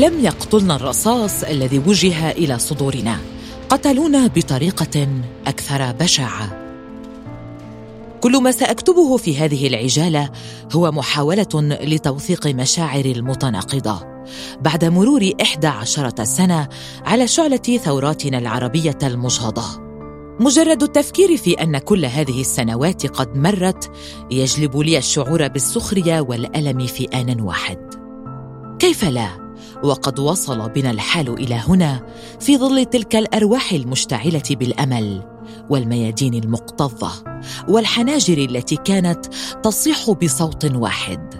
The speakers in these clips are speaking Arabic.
لم يقتلنا الرصاص الذي وجه إلى صدورنا. قتلونا بطريقة أكثر بشاعة. كل ما سأكتبه في هذه العجالة هو محاولة لتوثيق مشاعر المتناقضة. بعد مرور إحدى عشرة سنة على شعلة ثوراتنا العربية المجهضة مجرد التفكير في أن كل هذه السنوات قد مرت يجلب لي الشعور بالسخرية والألم في آن واحد. كيف لا؟ وقد وصل بنا الحال إلى هنا في ظل تلك الأرواح المشتعلة بالأمل والميادين المكتظه والحناجر التي كانت تصيح بصوت واحد.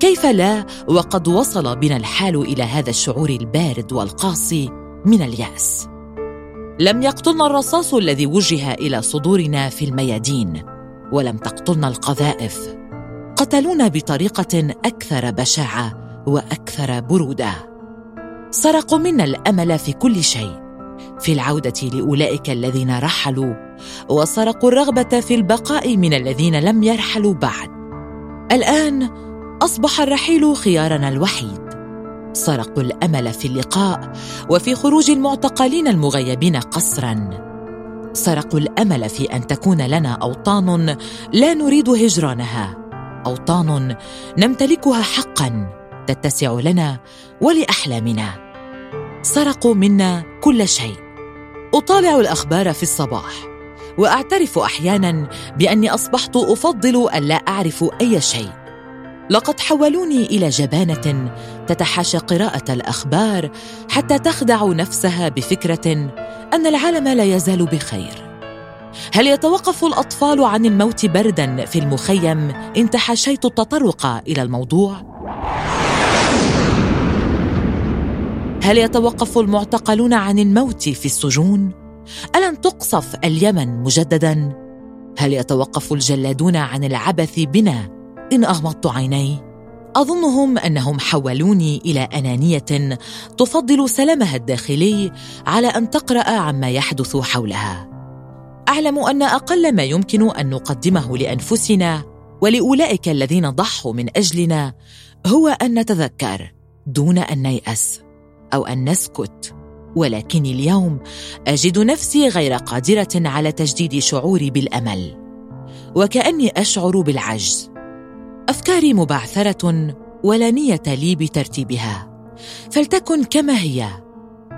كيف لا؟ وقد وصل بنا الحال إلى هذا الشعور البارد والقاسي من اليأس. لم يقتلنا الرصاص الذي وجه إلى صدورنا في الميادين ولم تقتلنا القذائف. قتلونا بطريقة أكثر بشاعة وأكثر بروده سرقوا منا الأمل في كل شيء. في العودة لأولئك الذين رحلوا وسرقوا الرغبة في البقاء من الذين لم يرحلوا بعد. الآن أصبح الرحيل خيارنا الوحيد. سرقوا الأمل في اللقاء وفي خروج المعتقلين المغيبين قسرا سرقوا الأمل في أن تكون لنا أوطان لا نريد هجرانها. أوطان نمتلكها حقا. تتسع لنا ولأحلامنا. سرقوا منا كل شيء. أطالع الأخبار في الصباح وأعترف أحيانا بأني أصبحت أفضل أن لا أعرف أي شيء. لقد حولوني إلى جبانة تتحاشى قراءة الأخبار حتى تخدع نفسها بفكرة أن العالم لا يزال بخير. هل يتوقف الأطفال عن الموت بردا في المخيم إن تحاشيت التطرق إلى الموضوع؟ هل يتوقف المعتقلون عن الموت في السجون؟ ألن تقصف اليمن مجددا؟ هل يتوقف الجلادون عن العبث بنا إن أغمضت عيني؟ أظنهم أنهم حولوني إلى أنانية تفضل سلامها الداخلي على أن تقرأ عما يحدث حولها. أعلم أن أقل ما يمكن أن نقدمه لأنفسنا ولأولئك الذين ضحوا من أجلنا هو أن نتذكر دون أن نيأس. أو أن نسكت. ولكني اليوم أجد نفسي غير قادرة على تجديد شعوري بالأمل. وكأني أشعر بالعجز. أفكاري مبعثرة ولا نية لي بترتيبها. فلتكن كما هي.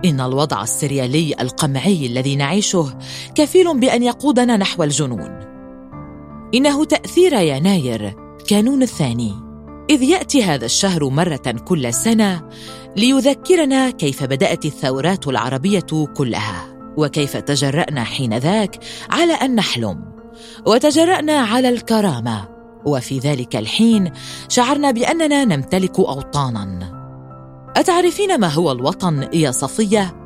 إن الوضع السريالي القمعي الذي نعيشه كفيل بأن يقودنا نحو الجنون. إنه تأثير يناير كانون الثاني. إذ يأتي هذا الشهر مرة كل سنة ليذكرنا كيف بدأت الثورات العربية كلها وكيف تجرأنا حينذاك على أن نحلم وتجرأنا على الكرامة وفي ذلك الحين شعرنا بأننا نمتلك أوطانا. أتعرفين ما هو الوطن يا صفية؟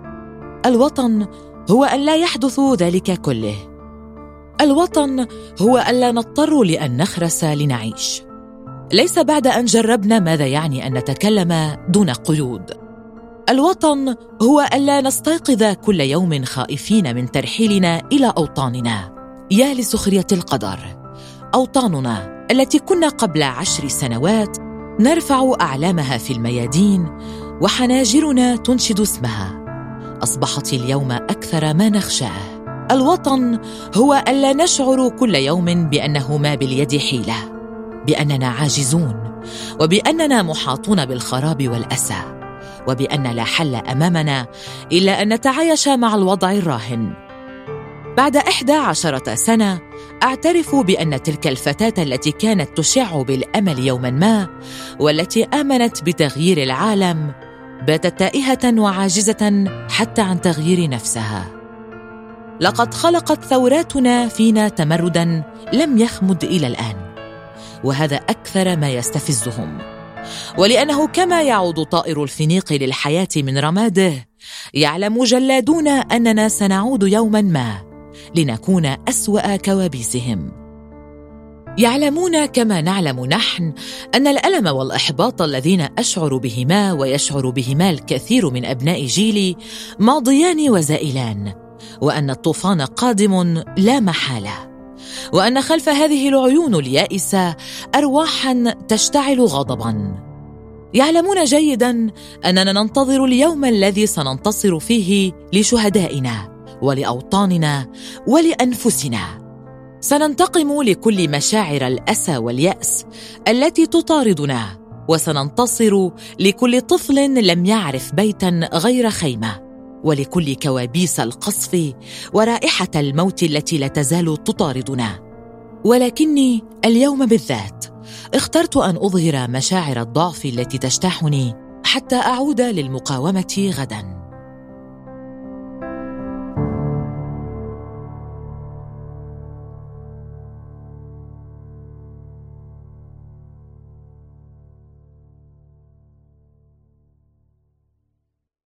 الوطن هو أن لا يحدث ذلك كله. الوطن هو الا نضطر لأن نخرس لنعيش. ليس بعد أن جربنا ماذا يعني أن نتكلم دون قيود. الوطن هو ألا نستيقظ كل يوم خائفين من ترحيلنا إلى أوطاننا. يا لسخرية القدر أوطاننا التي كنا قبل عشر سنوات نرفع أعلامها في الميادين وحناجرنا تنشد اسمها. أصبحت اليوم أكثر ما نخشاه. الوطن هو ألا نشعر كل يوم بأنه ما باليد حيلة. بأننا عاجزون وبأننا محاطون بالخراب والأسى وبأن لا حل أمامنا إلا أن نتعايش مع الوضع الراهن. بعد إحدى عشرة سنة أعترف بأن تلك الفتاة التي كانت تشع بالأمل يوما ما والتي آمنت بتغيير العالم باتت تائهة وعاجزة حتى عن تغيير نفسها. لقد خلقت ثوراتنا فينا تمردا لم يخمد إلى الآن. وهذا أكثر ما يستفزهم. ولأنه كما يعود طائر الفينيق للحياة من رماده يعلم جلادون أننا سنعود يوما ما لنكون أسوأ كوابيسهم. يعلمون كما نعلم نحن أن الألم والإحباط الذين أشعر بهما ويشعر بهما الكثير من أبناء جيلي ماضيان وزائلان وأن الطوفان قادم لا محالة. وأن خلف هذه العيون اليائسة ارواحا تشتعل غضبا. يعلمون جيدا أننا ننتظر اليوم الذي سننتصر فيه لشهدائنا ولأوطاننا ولأنفسنا. سننتقم لكل مشاعر الأسى واليأس التي تطاردنا وسننتصر لكل طفل لم يعرف بيتا غير خيمة. ولكل كوابيس القصف ورائحة الموت التي لا تزال تطاردنا. ولكني اليوم بالذات اخترت أن أظهر مشاعر الضعف التي تجتاحني حتى أعود للمقاومة غدا.